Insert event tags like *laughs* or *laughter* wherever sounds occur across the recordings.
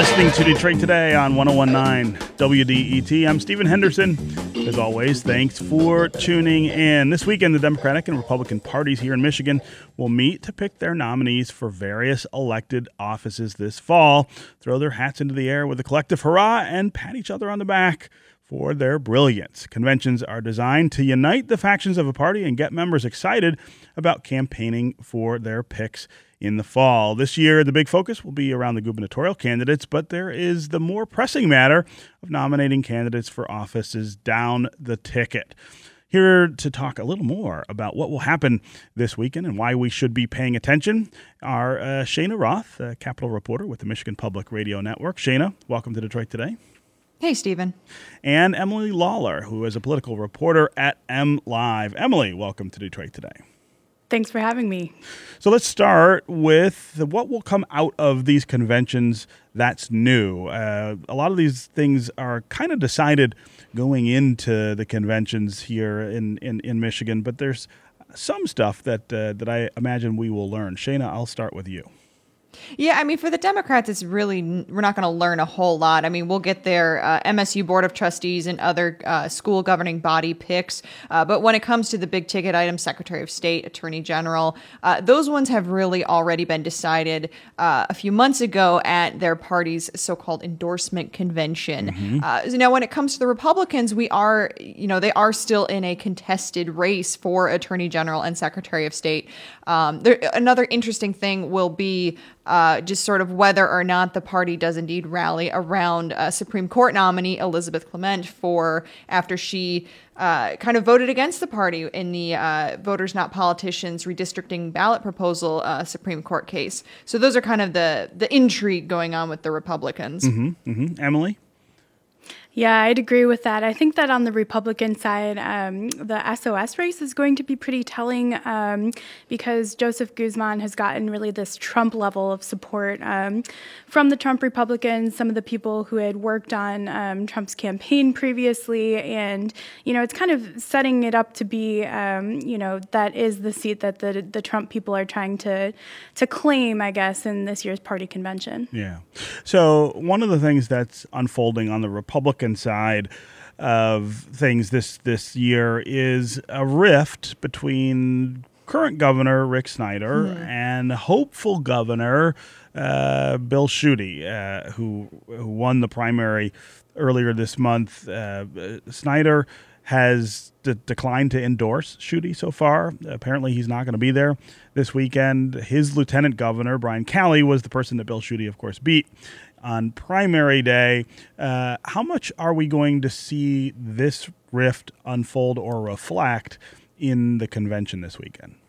listening to Detroit Today on 1019 WDET. I'm Stephen Henderson. As always, thanks for tuning in. This weekend, the Democratic and Republican parties here in Michigan will meet to pick their nominees for various elected offices this fall, throw their hats into the air with a collective hurrah, and pat each other on the back for their brilliance. Conventions are designed to unite the factions of a party and get members excited about campaigning for their picks in the fall. This year, the big focus will be around the gubernatorial candidates, but there is the more pressing matter of nominating candidates for offices down the ticket. Here to talk a little more about what will happen this weekend and why we should be paying attention are uh, Cheyna Roth, a Capitol reporter with the Michigan Public Radio Network. Shana, welcome to Detroit today. Hey, Stephen. And Emily Lawler, who is a political reporter at MLive. Emily, welcome to Detroit today. Thanks for having me. So let's start with what will come out of these conventions that's new. Uh, a lot of these things are kind of decided going into the conventions here in, in, in Michigan, but there's some stuff that uh, that I imagine we will learn. Cheyna, I'll start with you. Yeah, I mean, for the Democrats, it's really, we're not going to learn a whole lot. I mean, we'll get their uh, MSU Board of Trustees and other uh, school governing body picks. Uh, but when it comes to the big ticket items, Secretary of State, Attorney General, uh, those ones have really already been decided uh, a few months ago at their party's so called endorsement convention. Mm-hmm. Uh, now, when it comes to the Republicans, we are, you know, they are still in a contested race for Attorney General and Secretary of State. Um, there, another interesting thing will be uh, just sort of whether or not the party does indeed rally around Supreme Court nominee Elizabeth Clement for after she uh, kind of voted against the party in the uh, Voters Not Politicians redistricting ballot proposal uh, Supreme Court case. So those are kind of the the intrigue going on with the Republicans. Mm-hmm, mm-hmm. Emily. Yeah, I'd agree with that. I think that on the Republican side, um, the SOS race is going to be pretty telling um, because Joseph Guzman has gotten really this Trump level of support um, from the Trump Republicans, some of the people who had worked on um, Trump's campaign previously. And, you know, it's kind of setting it up to be, um, you know, that is the seat that the, the Trump people are trying to, to claim, I guess, in this year's party convention. Yeah. So one of the things that's unfolding on the Republican Republican side of things this this year is a rift between current governor Rick Snyder mm. and hopeful governor uh, Bill Schuette, uh, who who won the primary earlier this month. Uh, Snyder has de- declined to endorse Schuette so far. Apparently, he's not going to be there this weekend. His lieutenant governor Brian Calley was the person that Bill Schuette, of course, beat on primary day. Uh, how much are we going to see this rift unfold or reflect in the convention this weekend?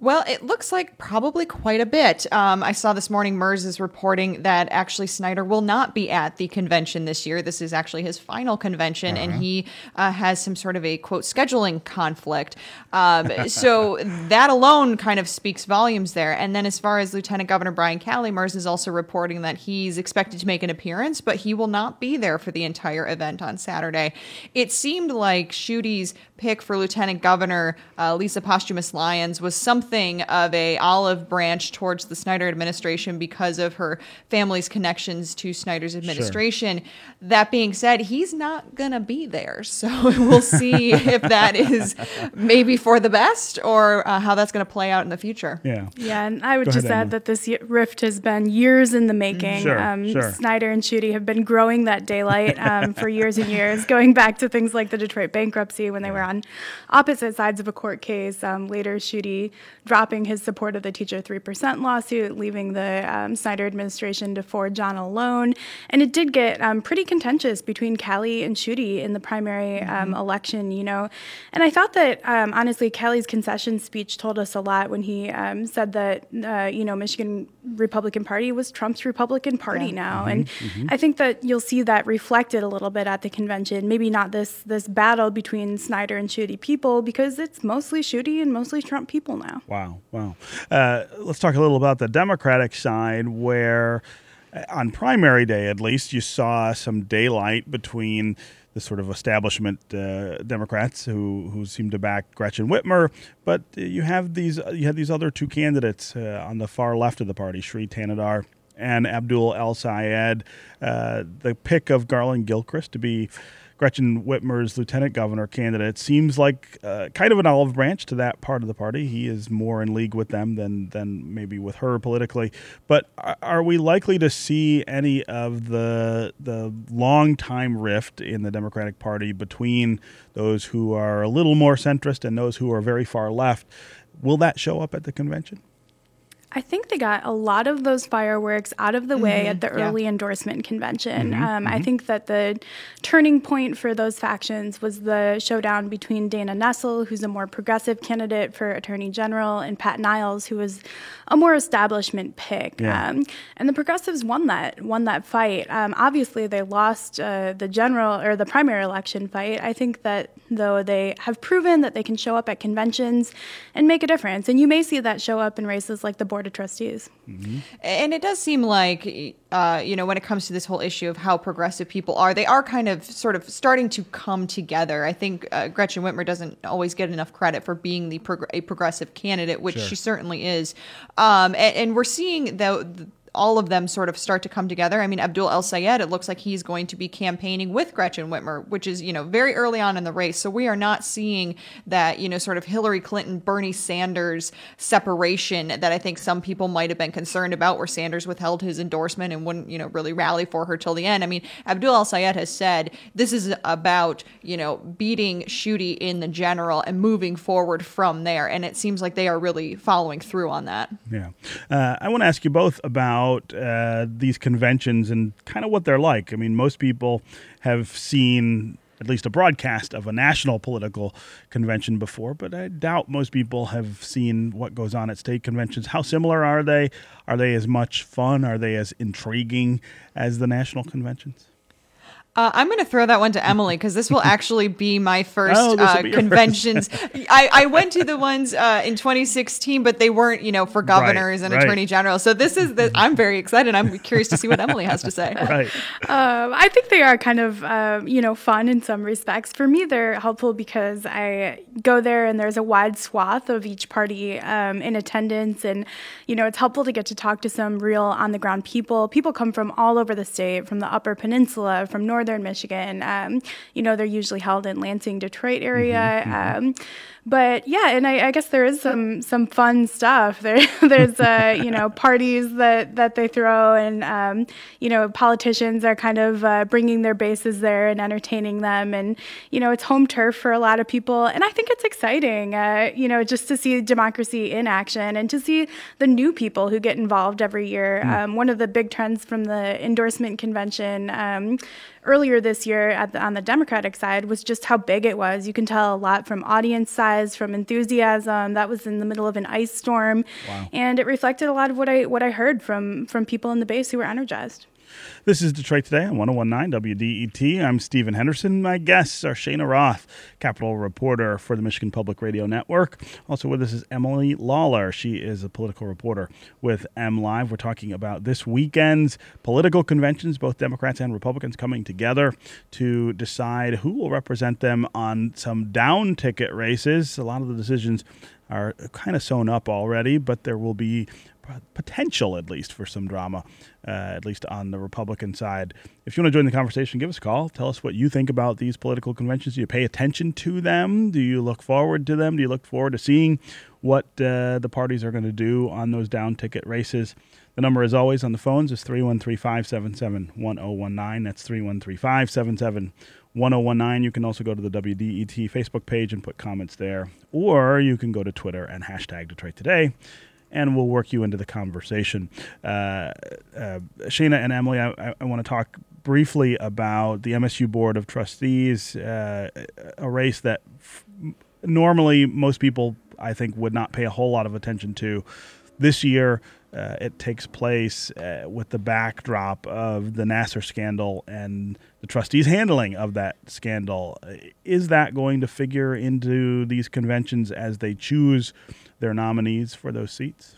Well, it looks like probably quite a bit. Um, I saw this morning MIRS is reporting that actually Snyder will not be at the convention this year. This is actually his final convention, uh-huh. and he uh, has some sort of a quote scheduling conflict. Um, *laughs* so that alone kind of speaks volumes there. And then as far as Lieutenant Governor Brian Calley, MIRS is also reporting that he's expected to make an appearance, but he will not be there for the entire event on Saturday. It seemed like Schuette's pick for Lieutenant Governor uh, Lisa Posthumus Lyons was something something of a olive branch towards the Snyder administration because of her family's connections to Snyder's administration. Sure. That being said, he's not going to be there. *laughs* So we'll see if that is maybe for the best or uh, how that's going to play out in the future. Yeah. Yeah. And I would Go just ahead, add that this rift has been years in the making. Sure, um, sure. Snyder and Schuette have been growing that daylight um, for years and years, going back to things like the Detroit bankruptcy when they were on opposite sides of a court case. Um, later, Schuette dropping his support of the Teacher 3% lawsuit, leaving the um, Snyder administration to forge on alone. And it did get um, pretty contentious between Calley and Schuette in the primary um, mm-hmm. election, you know. And I thought that, um, honestly, Calley's concession speech told us a lot when he um, said that, uh, you know, Michigan Republican Party was Trump's Republican Party yeah. now. Mm-hmm. And mm-hmm. I think that you'll see that reflected a little bit at the convention. Maybe not this, this battle between Snyder and Schuette people, because it's mostly Schuette and mostly Trump people now. Wow. Wow, wow. Uh, let's talk a little about the Democratic side, where uh, on primary day, at least, you saw some daylight between the sort of establishment uh, Democrats who who seem to back Gretchen Whitmer, but you have these you had these other two candidates uh, on the far left of the party, Shri Thanedar and Abdul El Sayed. Uh, the pick of Garlin Gilchrist to be Gretchen Whitmer's lieutenant governor candidate seems like uh, kind of an olive branch to that part of the party. He is more in league with them than than maybe with her politically. But are we likely to see any of the the long time rift in the Democratic Party between those who are a little more centrist and those who are very far left? Will that show up at the convention? I think they got a lot of those fireworks out of the mm-hmm. way at the yeah. early endorsement convention. Mm-hmm. Um, mm-hmm. I think that the turning point for those factions was the showdown between Dana Nessel, who's a more progressive candidate for attorney general, and Pat Miles, who was a more establishment pick. Yeah. Um, and the progressives won that won that fight. Um, obviously, they lost uh, the general or the primary election fight. I think that though they have proven that they can show up at conventions and make a difference, and you may see that show up in races like the board of trustees. Mm-hmm. And it does seem like, uh, you know, when it comes to this whole issue of how progressive people are, they are kind of sort of starting to come together. I think uh, Gretchen Whitmer doesn't always get enough credit for being the prog- a progressive candidate, which sure. she certainly is. Um, and, and, we're seeing the all of them sort of start to come together. I mean, Abdul El Sayed, it looks like he's going to be campaigning with Gretchen Whitmer, which is, you know, very early on in the race. So we are not seeing that, you know, sort of Hillary Clinton, Bernie Sanders separation that I think some people might have been concerned about, where Sanders withheld his endorsement and wouldn't, you know, really rally for her till the end. I mean, Abdul El Sayed has said this is about, you know, beating Schuette in the general and moving forward from there. And it seems like they are really following through on that. Yeah. Uh, I want to ask you both about about uh, these conventions and kind of what they're like. I mean, most people have seen at least a broadcast of a national political convention before, but I doubt most people have seen what goes on at state conventions. How similar are they? Are they as much fun? Are they as intriguing as the national conventions? Uh, I'm going to throw that one to Emily because this will *laughs* actually be my first oh, uh, conventions. First. *laughs* I, I went to the ones uh, in 2016, but they weren't, you know, for governors right, and right. attorney general. So this is the. *laughs* I'm very excited. I'm curious to see what Emily has to say. Right. Um, I think they are kind of, um, you know, fun in some respects. For me, they're helpful because I go there and there's a wide swath of each party um, in attendance, and you know, it's helpful to get to talk to some real on the ground people. People come from all over the state, from the Upper Peninsula, from northern northern Michigan. Um, you know, they're usually held in Lansing, Detroit area. Mm-hmm, mm-hmm. Um, but yeah, and I, I, guess there is some some fun stuff. *laughs* There, there's uh, you know parties that that they throw, and um, you know politicians are kind of uh, bringing their bases there and entertaining them, and you know it's home turf for a lot of people, and I think it's exciting. Uh, you know, just to see democracy in action and to see the new people who get involved every year. Mm. Um, one of the big trends from the endorsement convention. Um, earlier this year the, on the Democratic side was just how big it was. You can tell a lot from audience size, from enthusiasm. That was in the middle of an ice storm, wow. and it reflected a lot of what I what I heard from from people in the base who were energized. This is Detroit Today on 1019 WDET. I'm Stephen Henderson. My guests are Cheyna Roth, Capitol reporter for the Michigan Public Radio Network. Also with us is Emily Lawler. She is a political reporter with MLive. We're talking about this weekend's political conventions, both Democrats and Republicans coming together to decide who will represent them on some down ticket races. A lot of the decisions are kind of sewn up already, but there will be potential, at least, for some drama, uh, at least on the Republican side. If you want to join the conversation, give us a call. Tell us what you think about these political conventions. Do you pay attention to them? Do you look forward to them? Do you look forward to seeing what uh, the parties are going to do on those down ticket races? The number, as always, on the phones is 313 577 1019. That's 313 577 1019. You can also go to the WDET Facebook page and put comments there, or you can go to Twitter and hashtag Detroit Today and we'll work you into the conversation. Uh, uh, Cheyna and Emily, I, I want to talk briefly about the MSU Board of Trustees, uh, a race that f- normally most people, I think, would not pay a whole lot of attention to. This year, uh, it takes place uh, with the backdrop of the Nassar scandal and the trustees' handling of that scandal. Is that going to figure into these conventions as they choose their nominees for those seats?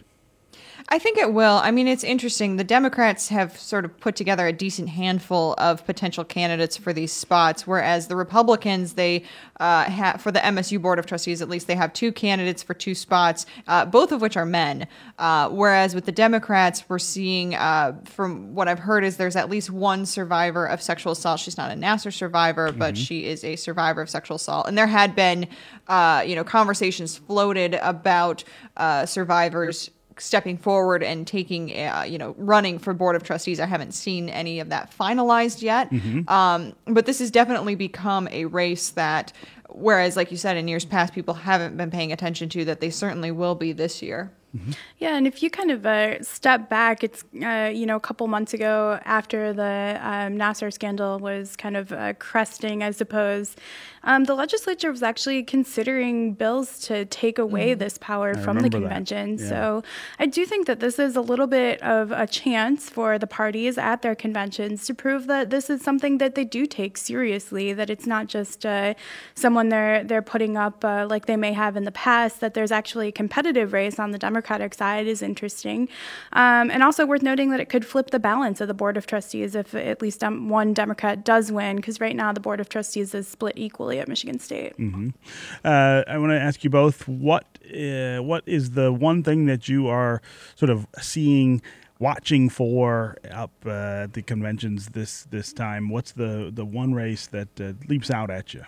I think it will. I mean, it's interesting. The Democrats have sort of put together a decent handful of potential candidates for these spots, whereas the Republicans, they uh, have for the MSU Board of Trustees, at least, they have two candidates for two spots, uh, both of which are men. Uh, whereas with the Democrats, we're seeing, uh, from what I've heard, is there's at least one survivor of sexual assault. She's not a Nassar survivor, but Mm-hmm. she is a survivor of sexual assault. And there had been, uh, you know, conversations floated about uh, survivors stepping forward and taking, uh, you know, running for board of trustees. I haven't seen any of that finalized yet. Um, but this has definitely become a race that, whereas, like you said, in years past, people haven't been paying attention to, that they certainly will be this year. Yeah, and if you kind of uh, step back, it's uh, you know a couple months ago after the um, Nassar scandal was kind of uh, cresting, I suppose, um, the legislature was actually considering bills to take away this power from the convention. Yeah. So I do think that this is a little bit of a chance for the parties at their conventions to prove that this is something that they do take seriously. That it's not just uh, someone they're they're putting up uh, like they may have in the past. That there's actually a competitive race on the Democratic side is interesting, um, and also worth noting that it could flip the balance of the board of trustees if at least um, one Democrat does win. Because right now the board of trustees is split equally at Michigan State. Uh, I want to ask you both what uh, what is the one thing that you are sort of seeing, watching for up uh, at the conventions this this time? What's the the one race that uh, leaps out at you?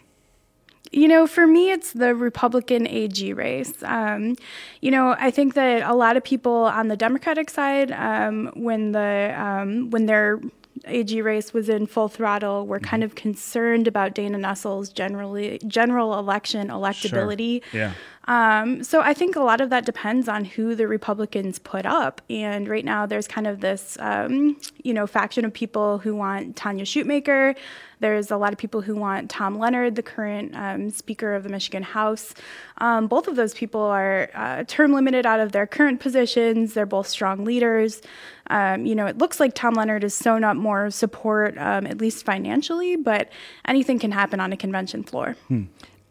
You know, for me, it's the Republican AG race. Um, you know, I think that a lot of people on the Democratic side, um, when the um, when their AG race was in full throttle, were mm-hmm. kind of concerned about Dana Nessel's generally general election electability. Yeah. Um, so I think a lot of that depends on who the Republicans put up. And right now, there's kind of this, um, you know, faction of people who want Tonya Schuitmaker. There's a lot of people who want Tom Leonard, the current um, Speaker of the Michigan House. Um, both of those people are uh, term limited out of their current positions. They're both strong leaders. Um, you know, it looks like Tom Leonard has sewn up more support, um, at least financially, but anything can happen on a convention floor.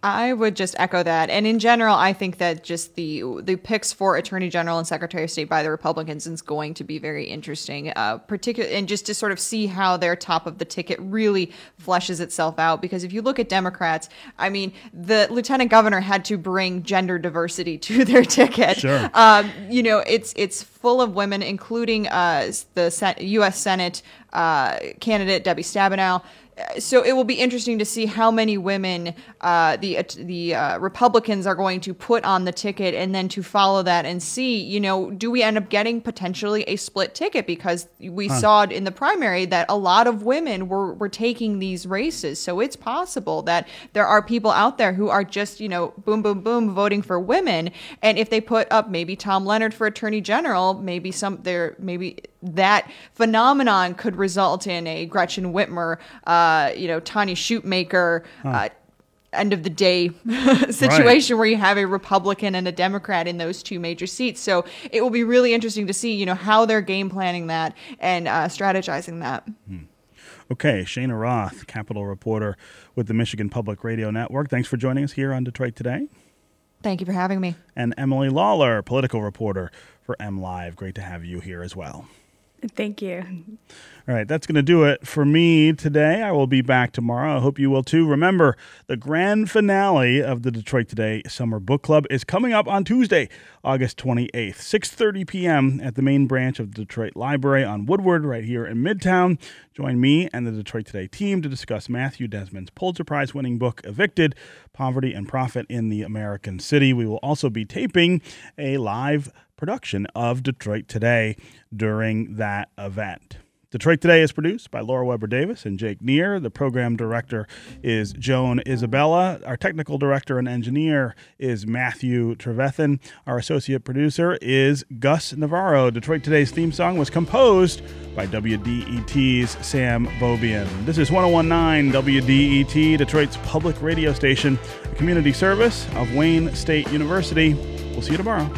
I would just echo that, and in general, I think that just the the picks for Attorney General and Secretary of State by the Republicans is going to be very interesting, uh, particularly and just to sort of see how their top of the ticket really fleshes itself out. Because if you look at Democrats, I mean, the Lieutenant Governor had to bring gender diversity to *laughs* their ticket. Sure. Um, you know, it's it's full of women, including uh, the U.S. Senate uh, candidate Debbie Stabenow. Uh, So it will be interesting to see how many women uh, the the uh, Republicans are going to put on the ticket, and then to follow that and see, you know, do we end up getting potentially a split ticket? Because we saw in the primary that a lot of women were were taking these races. So it's possible that there are people out there who are just you know boom boom boom voting for women, and if they put up maybe Tom Leonard for Attorney General, maybe some there maybe that phenomenon could result in a Gretchen Whitmer, uh, you know, Tonya Schuitmaker. Uh, End of the day *laughs* situation where you have a Republican and a Democrat in those two major seats. So it will be really interesting to see, you know, how they're game planning that and uh, strategizing that. Okay, Cheyna Roth, Capitol reporter with the Michigan Public Radio Network. Thanks for joining us here on Detroit Today. Thank you for having me. And Emily Lawler, political reporter for MLive. Great to have you here as well. Thank you. All right, that's going to do it for me today. I will be back tomorrow. I hope you will too. Remember, the grand finale of the Detroit Today Summer Book Club is coming up on Tuesday, August 28th, 6:30 p.m. at the main branch of the Detroit Library on Woodward right here in Midtown. Join me and the Detroit Today team to discuss Matthew Desmond's Pulitzer Prize winning book Evicted: Poverty and Profit in the American City. We will also be taping a live production of Detroit Today during that event. Detroit Today is produced by Laura Weber Davis and Jake Neer. The program director is Joan Isabella. Our technical director and engineer is Matthew Trevethan. Our associate producer is Gus Navarro. Detroit Today's theme song was composed by WDET's Sam Bobian. This is 1019 WDET, Detroit's public radio station, a community service of Wayne State University. We'll see you tomorrow.